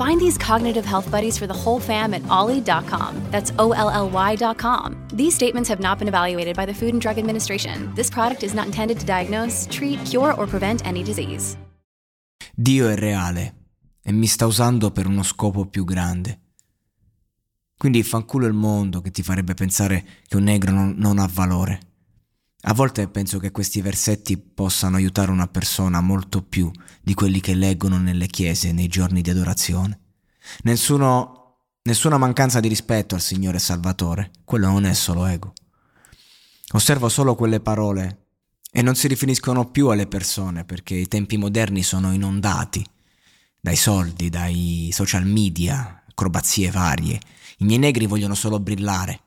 Find these cognitive health buddies for the whole fam at ollie.com. That's O L L Y.com. These statements have not been evaluated by the Food and Drug Administration. This product is not intended to diagnose, treat, cure, or prevent any disease. Dio è reale e mi sta usando per uno scopo più grande. Quindi fanculo il mondo che ti farebbe pensare che un negro non, non ha valore. A volte penso che questi versetti possano aiutare una persona molto più di quelli che leggono nelle chiese nei giorni di adorazione. Nessuno, nessuna mancanza di rispetto al Signore Salvatore, quello non è solo ego. Osservo solo quelle parole e non si riferiscono più alle persone perché i tempi moderni sono inondati dai soldi, dai social media, acrobazie varie. I miei negri vogliono solo brillare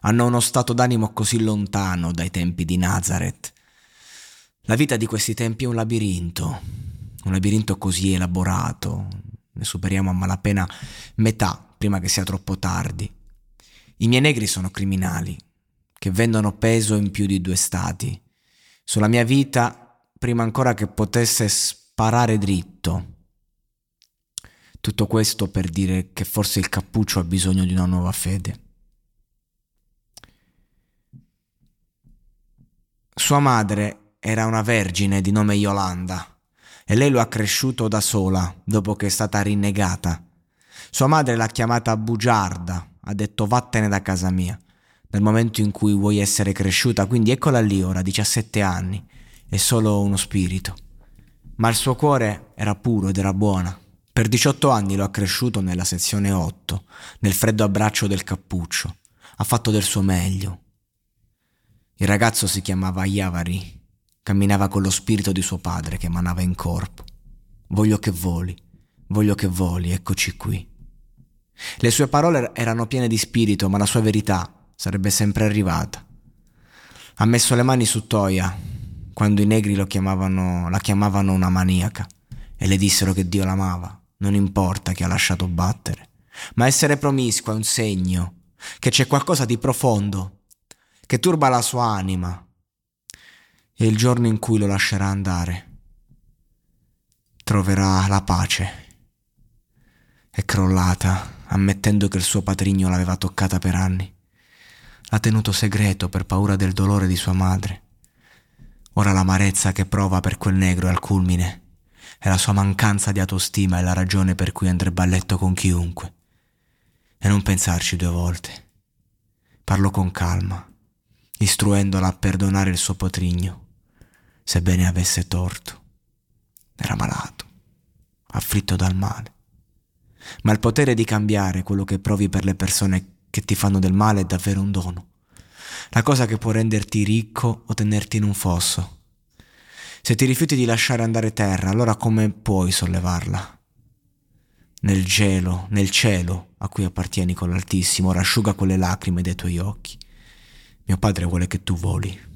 hanno uno stato d'animo così lontano dai tempi di Nazareth. La vita di questi tempi è un labirinto, un labirinto così elaborato, ne superiamo a malapena metà prima che sia troppo tardi. I miei negri sono criminali, che vendono peso in più di due stati. Sulla mia vita, prima ancora che potesse sparare dritto. Tutto questo per dire che forse il cappuccio ha bisogno di una nuova fede. Sua madre era una vergine di nome Yolanda e lei lo ha cresciuto da sola dopo che è stata rinnegata. Sua madre l'ha chiamata bugiarda, ha detto vattene da casa mia, nel momento in cui vuoi essere cresciuta, quindi eccola lì ora, 17 anni, è solo uno spirito. Ma il suo cuore era puro ed era buona. Per 18 anni lo ha cresciuto nella sezione 8, nel freddo abbraccio del cappuccio. Ha fatto del suo meglio, il ragazzo si chiamava Yavari, camminava con lo spirito di suo padre che emanava in corpo. Voglio che voli, voglio che voli, eccoci qui. Le sue parole erano piene di spirito, ma la sua verità sarebbe sempre arrivata. Ha messo le mani su Toya quando i negri chiamavano, la chiamavano una maniaca e le dissero che Dio l'amava, non importa che ha lasciato battere. Ma essere promiscua è un segno che c'è qualcosa di profondo che turba la sua anima. E il giorno in cui lo lascerà andare, troverà la pace. È crollata, ammettendo che il suo patrigno l'aveva toccata per anni. L'ha tenuto segreto per paura del dolore di sua madre. Ora l'amarezza che prova per quel negro è al culmine e la sua mancanza di autostima è la ragione per cui andrebbe a letto con chiunque. E non pensarci due volte. Parlo con calma istruendola a perdonare il suo patrigno, sebbene avesse torto. Era malato, afflitto dal male. Ma il potere di cambiare quello che provi per le persone che ti fanno del male è davvero un dono. La cosa che può renderti ricco o tenerti in un fosso. Se ti rifiuti di lasciare andare terra, allora come puoi sollevarla? Nel gelo, nel cielo a cui appartieni con l'Altissimo, rasciuga quelle lacrime dai tuoi occhi mio padre vuole che tu voli.